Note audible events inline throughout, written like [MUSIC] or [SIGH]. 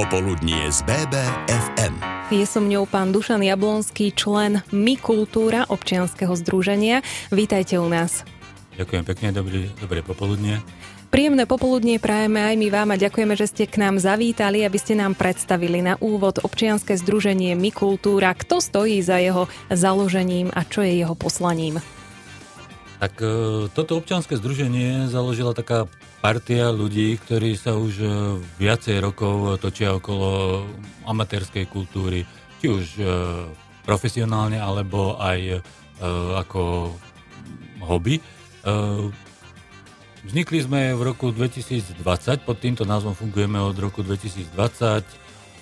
Popoludnie z BBFM. Je so mňou pán Dušan Jablonský, člen My Kultúra občianskeho združenia. Vítajte u nás. Ďakujem pekne, dobrý, dobré popoludnie. Príjemné popoludnie prajeme aj my vám a ďakujeme, že ste k nám zavítali, aby ste nám predstavili na úvod občianske združenie My Kultúra. Kto stojí za jeho založením a čo je jeho poslaním? Tak e, toto občianske združenie založila taká partia ľudí, ktorí sa už e, viacej rokov točia okolo amatérskej kultúry, či už e, profesionálne, alebo aj ako hobby. Vznikli sme v roku 2020, pod týmto názvom fungujeme od roku 2020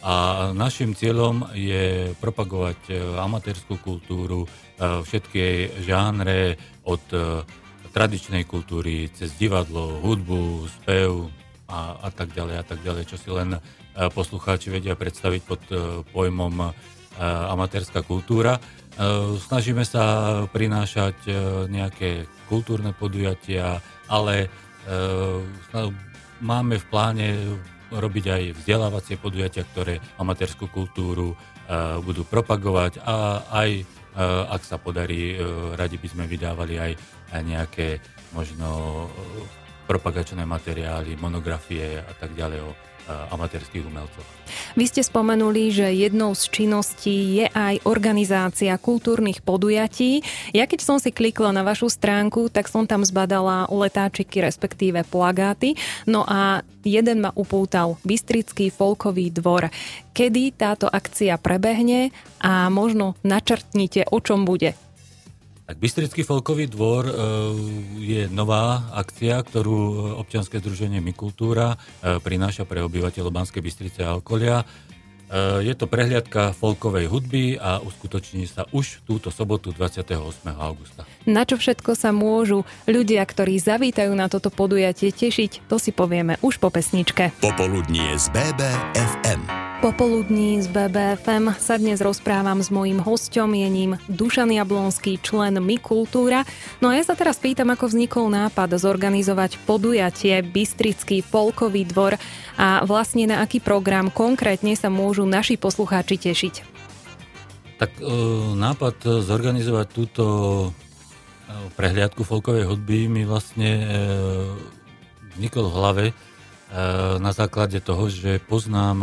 a našim cieľom je propagovať amatérskú kultúru, všetky jej žánre od e, tradičnej kultúry cez divadlo, hudbu, spev a, a tak ďalej a tak ďalej, čo si len e, poslucháči vedia predstaviť pod e, pojmom amatérska kultúra. Snažíme sa prinášať nejaké kultúrne podujatia, ale máme v pláne robiť aj vzdelávacie podujatia, ktoré amatérskú kultúru budú propagovať a aj ak sa podarí, eh, radi by sme vydávali aj nejaké možno eh, propagačné materiály, monografie a tak ďalej o amatérských umelcov. Vy ste spomenuli, že jednou z činností je aj organizácia kultúrnych podujatí. Ja keď som si klikla na vašu stránku, tak som tam zbadala letáčiky, respektíve plagáty. No a jeden ma upútal, Bystrický folkový dvor. Kedy táto akcia prebehne a možno načrtnite, o čom bude? Tak Bystrický folkový dvor e, je nová akcia, ktorú občianske združenie Mikultúra e, prináša pre obyvateľov Banskej Bystrice a okolia. E, je to prehliadka folkovej hudby a uskutoční sa už túto sobotu 28. augusta. Na čo všetko sa môžu ľudia, ktorí zavítajú na toto podujatie tešiť, to si povieme už po pesničke. Popoludnie z BBFM. Popoludní z BBFM sa dnes rozprávam s mojím hostom, je ním Dušan Jablonský, člen My Kultúra. No a ja sa teraz pýtam, ako vznikol nápad zorganizovať podujatie Bystrický folkový dvor a vlastne na aký program konkrétne sa môžu naši poslucháči tešiť. Tak e, nápad zorganizovať túto e, prehliadku folkovej hudby mi vlastne e, vznikol v hlave na základe toho, že poznám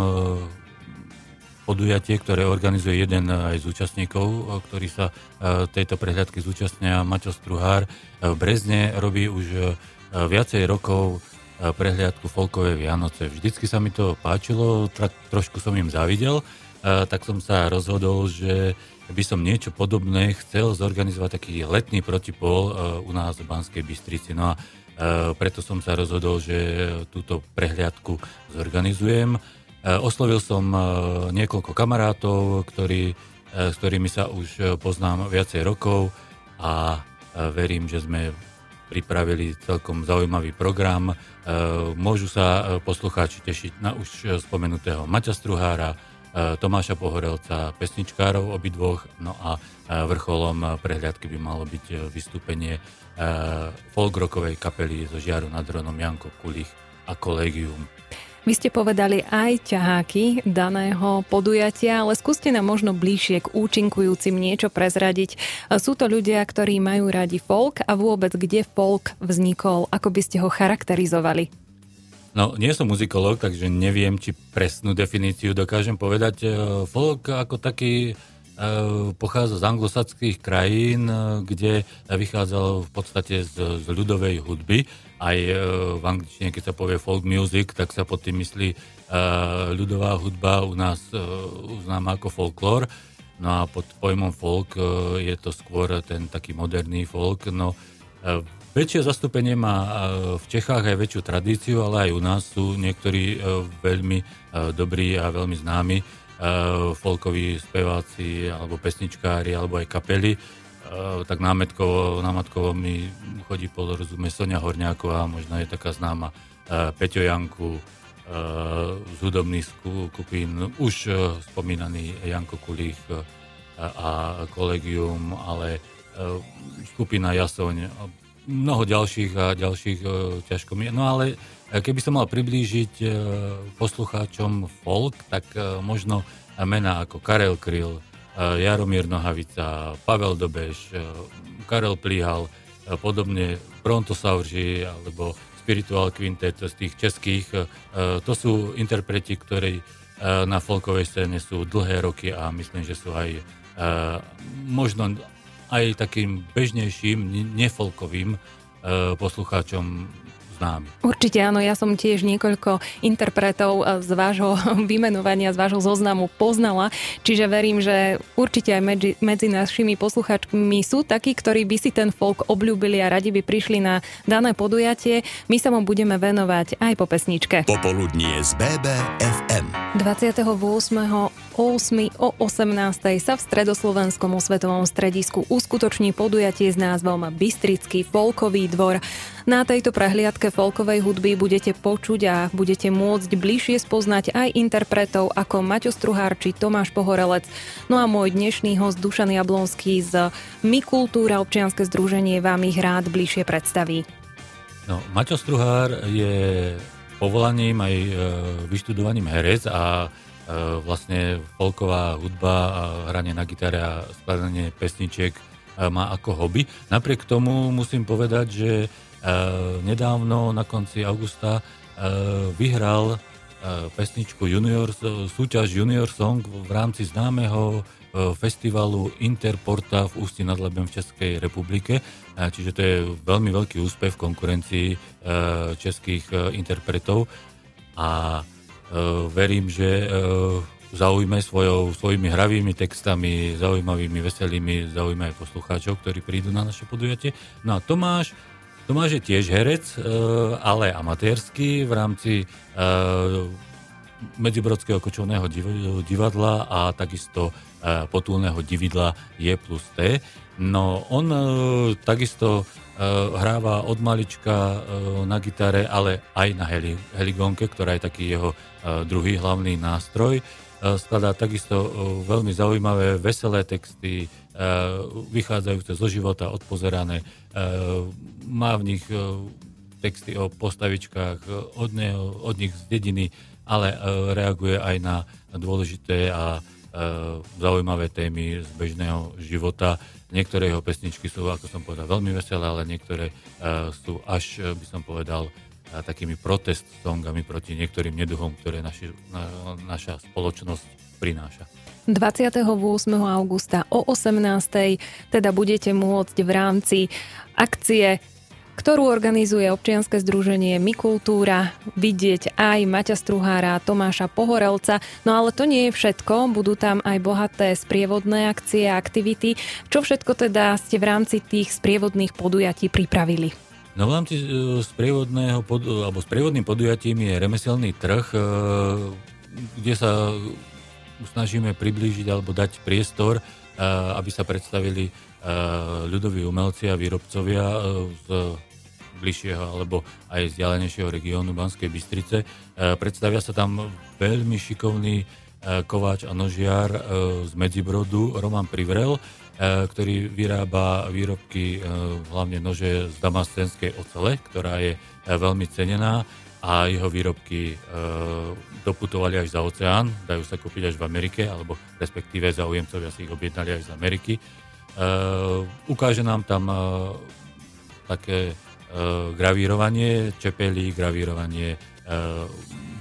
podujatie, ktoré organizuje jeden aj z účastníkov, ktorý sa e, tejto prehľadky zúčastnia, Maťo Struhár. V Brezne robí už viacej rokov prehliadku Folkové Vianoce. Vždycky sa mi to páčilo, trošku som im závidel, tak som sa rozhodol, že by som niečo podobné chcel zorganizovať taký letný protipol u nás v Banskej Bystrici. No a preto som sa rozhodol, že túto prehliadku zorganizujem. Eh, oslovil som eh, niekoľko kamarátov, ktorí, eh, s ktorými sa už poznám viacej rokov a verím, že sme pripravili celkom zaujímavý program. Môžu sa poslucháči tešiť na už spomenutého Maťa Struhára, Tomáša Pohorelca, pesničkárov obidvoch, no a vrcholom prehľadky by malo byť vystúpenie folkrockovej kapely zo Žiaru nad Dronom Janko Kulich a Kolegium. Vy ste povedali aj ťaháky daného podujatia, ale skúste nám možno bližšie k účinkujúcim niečo prezradiť. Sú to ľudia, ktorí majú radi folk a vôbec kde folk vznikol, ako by ste ho charakterizovali? No, nie som muzikolog, takže neviem, či presnú definíciu dokážem povedať. E, folk ako taký pochádza z anglosackých krajín, e, kde vychádzal v podstate z, z ľudovej hudby aj e, v angličtine, keď sa povie folk music, tak sa pod tým myslí e, ľudová hudba, u nás e, známa ako folklór. No a pod pojmom folk je to skôr ten taký moderný folk. No, väčšie zastúpenie má v Čechách aj väčšiu tradíciu, ale aj u nás sú niektorí veľmi dobrí a veľmi známi folkoví speváci alebo pesničkári alebo aj kapely. Eh, tak námetkovo, námetkovo mi chodí porozumieť Sonia Horňáková, možno je taká známa. Uh, Peťo Janku, z hudobných skupín, už spomínaný Janko Kulích uh, a kolegium, ale skupina Jasoň, mnoho ďalších a ďalších ťažkomí. No ale keby som mal priblížiť poslucháčom folk, tak možno mená ako Karel Kryl, Jaromír Nohavica, Pavel Dobeš, Karel Plíhal, podobne Pronto Saurži alebo Spiritual Quintet z tých českých. To sú interpreti, ktorí na folkovej scéne sú dlhé roky a myslím, že sú aj možno aj takým bežnejším, nefolkovým poslucháčom známy. Určite áno, ja som tiež niekoľko interpretov eh, z vášho [LAUGHS] vymenovania, z vášho zoznamu poznala, čiže verím, že určite aj medzi, medzi našimi posluchačmi sú takí, ktorí by si ten folk obľúbili a radi by prišli na dané podujatie. My sa mu budeme venovať aj po pesničke. Popoludnie z BBFM. 28. 8. o 18. sa v Stredoslovenskom osvetovom stredisku uskutoční podujatie s názvom Bystrický folkový dvor. Na tejto prehliadke folkovej hudby budete počuť a budete môcť bližšie spoznať aj interpretov ako Maťo Struhár či Tomáš Pohorelec. No a môj dnešný host Dušan Jablonský z My Kultúra občianske združenie vám ich rád bližšie predstaví. No, Maťo Struhár je povolaním aj e, vyštudovaním herec a vlastne folková hudba a hranie na gitare a skladanie pesničiek e, má ako hobby. Napriek tomu musím povedať, že Eh, nedávno na konci augusta eh, vyhral eh, pesničku junior, súťaž Junior Song v rámci známeho festivalu Interporta v Ústí nad Labem v Českej republike. Čiže to je veľmi veľký úspech v konkurencii českých interpretov a verím, že zaujme svojou, svojimi hravými textami, zaujímavými, veselými, zaujímavé poslucháčov, ktorí prídu na naše podujatie. No a Tomáš Tomáš je tiež herec, e, ale amatérsky v rámci e, Medzibrodského kočovného divadla a takisto e, potulného dividla J plus T. No on takisto hráva od malička na gitare, ale aj na heligónke, ktorá je taký jeho druhý hlavný nástroj. Skladá takisto veľmi zaujímavé, veselé texty, vychádzajúce zo života, odpozerané má v nich e, texty o postavičkách e, od, neho, od nich z dediny, ale e, reaguje aj na dôležité a zaujímavé témy z bežného života. Niektoré jeho pesničky sú, ako som povedal, veľmi veselé, ale niektoré sú až, by som povedal, takými protest songami proti niektorým neduchom, ktoré naši, na, naša spoločnosť prináša. 28. augusta o 18. teda budete môcť v rámci akcie ktorú organizuje občianske združenie Mikultúra, vidieť aj Maťa Struhára, Tomáša Pohorelca. No ale to nie je všetko, budú tam aj bohaté sprievodné akcie a aktivity. Čo všetko teda ste v rámci tých sprievodných podujatí pripravili? No v rámci e, sprievodného pod, alebo sprievodným podujatím je remeselný trh, e, kde sa snažíme priblížiť alebo dať priestor, e, aby sa predstavili ľudoví umelci a výrobcovia z bližšieho alebo aj vzdialenejšieho regiónu Banskej Bystrice. Predstavia sa tam veľmi šikovný kováč a nožiar z Medzibrodu Roman Privrel, ktorý vyrába výrobky, hlavne nože z damascenskej ocele, ktorá je veľmi cenená a jeho výrobky doputovali až za oceán, dajú sa kúpiť až v Amerike, alebo respektíve zaujemcovia si ich objednali až z Ameriky. Ukáže nám tam také Eh, gravírovanie čepelí, gravírovanie eh,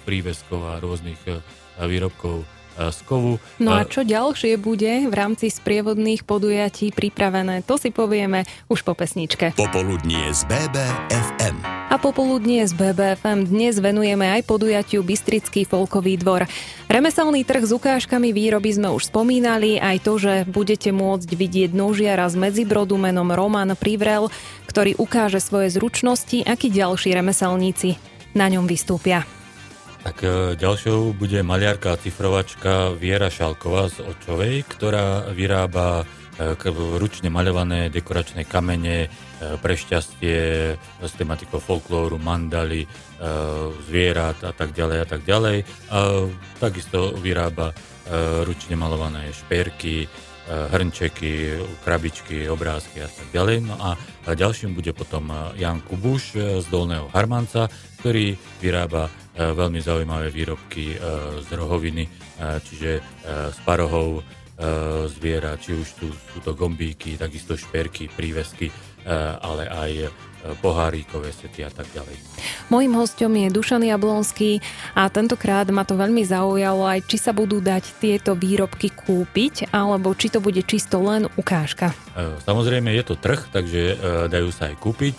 príveskov a rôznych eh, výrobkov z kovu. No a čo ďalšie bude v rámci sprievodných podujatí pripravené, to si povieme už po pesničke. Popoludnie z BBFM. A popoludnie z BBFM dnes venujeme aj podujatiu Bystrický folkový dvor. Remeselný trh s ukážkami výroby sme už spomínali, aj to, že budete môcť vidieť nožiara z Medzibrodu menom Roman Privrel, ktorý ukáže svoje zručnosti, akí ďalší remeselníci na ňom vystúpia. Tak e, ďalšou bude maliarka a cifrovačka Viera Šalková z Očovej, ktorá vyrába e, ručne maľované dekoračné kamene e, pre šťastie s tematikou folklóru, mandaly, zvierat a tak ďalej a tak ďalej. A takisto vyrába ručne malované šperky, hrnčeky, krabičky, obrázky a tak ďalej. No a ďalším bude potom Jan Kubuš z Dolného Harmanca, ktorý vyrába veľmi zaujímavé výrobky z rohoviny, čiže z parohov zviera, či už tu, sú to gombíky, takisto šperky, prívesky, ale aj pohárikové sety a tak ďalej. Mojím hostom je Dušan Jablonský a tentokrát ma to veľmi zaujalo aj, či sa budú dať tieto výrobky kúpiť, alebo či to bude čisto len ukážka. E, samozrejme je to trh, takže e, dajú sa aj kúpiť.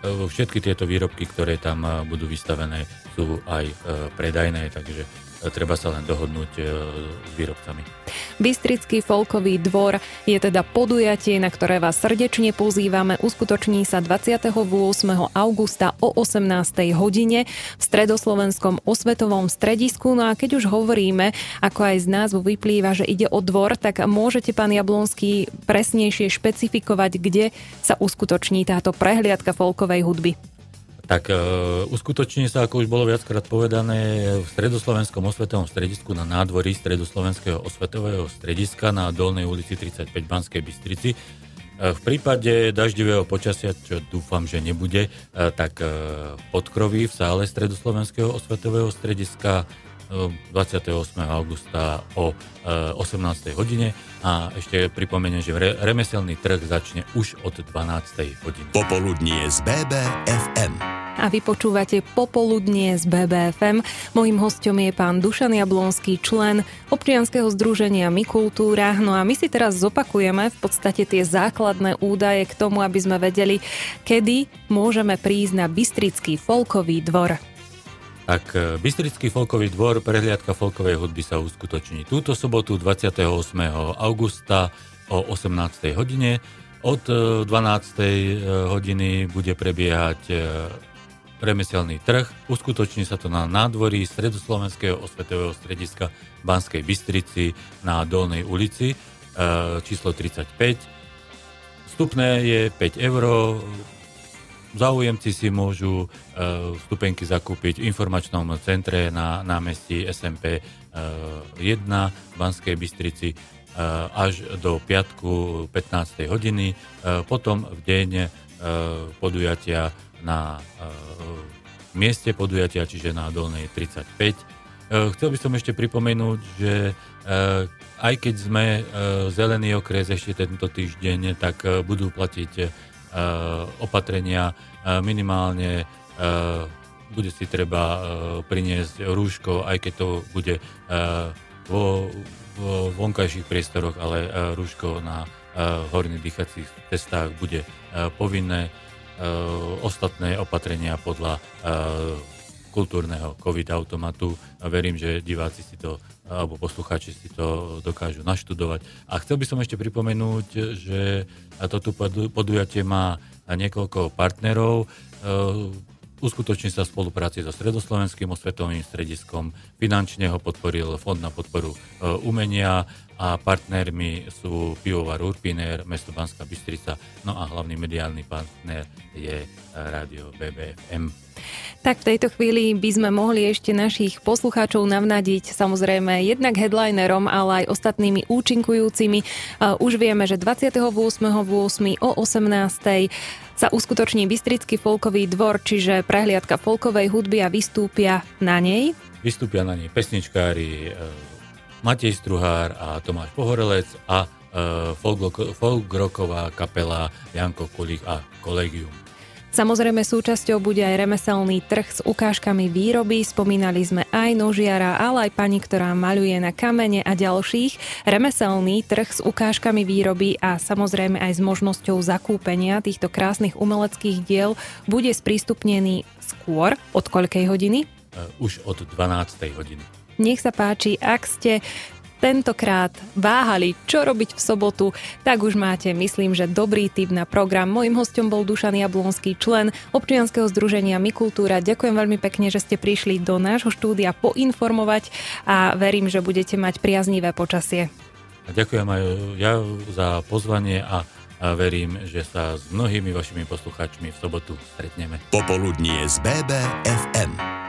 E, všetky tieto výrobky, ktoré tam budú vystavené, sú aj predajné, takže treba sa len dohodnúť e, s výrobcami. Bystrický folkový dvor je teda podujatie, na ktoré vás srdečne pozývame. Uskutoční sa 28. augusta o 18. hodine v Stredoslovenskom osvetovom stredisku. No a keď už hovoríme, ako aj z názvu vyplýva, že ide o dvor, tak môžete, pán Jablonský, presnejšie špecifikovať, kde sa uskutoční táto prehliadka folkovej hudby tak e, uskutoční sa, ako už bolo viackrát povedané, v Stredoslovenskom osvetovom stredisku na nádvorí Stredoslovenského osvetového strediska na Dolnej ulici 35 Banskej Bystrici. E, v prípade daždivého počasia, čo dúfam, že nebude, e, tak e, podkroví v sále Stredoslovenského osvetového strediska 28. augusta o 18. hodine a ešte pripomeniem, že remeselný trh začne už od 12. hodiny. Popoludnie z BBFM a vy počúvate Popoludnie z BBFM. Mojím hostom je pán Dušan Jablonský, člen občianskeho združenia My. No a my si teraz zopakujeme v podstate tie základné údaje k tomu, aby sme vedeli, kedy môžeme prísť na Bystrický folkový dvor. Tak e, Bystrický folkový dvor, prehliadka folkovej hudby sa uskutoční túto sobotu 28. augusta o 18. hodine. Od 12. E, hodiny bude prebiehať e, remeselný trh. Uskutoční sa to na nádvorí Stredoslovenského osvetového strediska Banskej Bystrici na Dolnej ulici, e, číslo 35. Vstupné je 5 eur. Zaujemci si môžu e, vstupenky zakúpiť v informačnom centre na námestí SMP 1 v Banskej Bystrici e, až do piatku 15. hodiny. Potom v deň podujatia na uh, mieste podujatia, čiže na Dolnej 35. Uh, e, chcel by som ešte pripomenúť, že uh, aj keď sme zelený okres ešte tento týždeň, tak budú platiť opatrenia minimálne bude si treba priniesť rúško, aj keď to bude vo, vo vonkajších priestoroch, ale rúško na horných dýchacích cestách bude povinné. Eh, ostatné opatrenia podľa eh, kultúrneho COVID automatu a verím, že diváci si to alebo poslucháči si to dokážu naštudovať. A chcel by som ešte pripomenúť, že toto podujatie má niekoľko partnerov. Eh, Uskutoční sa v spolupráci so Stredoslovenským osvetovým strediskom. Finančne ho podporil Fond na podporu umenia a partnermi sú Pivovar Urpiner, mesto Banská Bystrica, no a hlavný mediálny partner je rádio BBFM. Tak v tejto chvíli by sme mohli ešte našich poslucháčov navnadiť samozrejme jednak headlinerom, ale aj ostatnými účinkujúcimi. Už vieme, že 28.8. o 18 sa uskutoční Bystrický folkový dvor, čiže prehliadka folkovej hudby a vystúpia na nej. Vystúpia na nej pesničkári e, Matej Struhár a Tomáš Pohorelec a e, folk rocková kapela Janko Kulík a Kolegium. Samozrejme súčasťou bude aj remeselný trh s ukážkami výroby. Spomínali sme aj nožiara, ale aj pani, ktorá maľuje na kamene a ďalších. Remeselný trh s ukážkami výroby a samozrejme aj s možnosťou zakúpenia týchto krásnych umeleckých diel bude sprístupnený skôr. Od koľkej hodiny? Už od 12. hodiny. Nech sa páči, ak ste tentokrát váhali, čo robiť v sobotu, tak už máte, myslím, že dobrý tip na program. Mojím hostom bol Dušan Jablonský, člen občianskeho združenia My Kultúra. Ďakujem veľmi pekne, že ste prišli do nášho štúdia poinformovať a verím, že budete mať priaznivé počasie. Ďakujem aj ja za pozvanie a a verím, že sa s mnohými vašimi poslucháčmi v sobotu stretneme. Popoludnie z BBFM.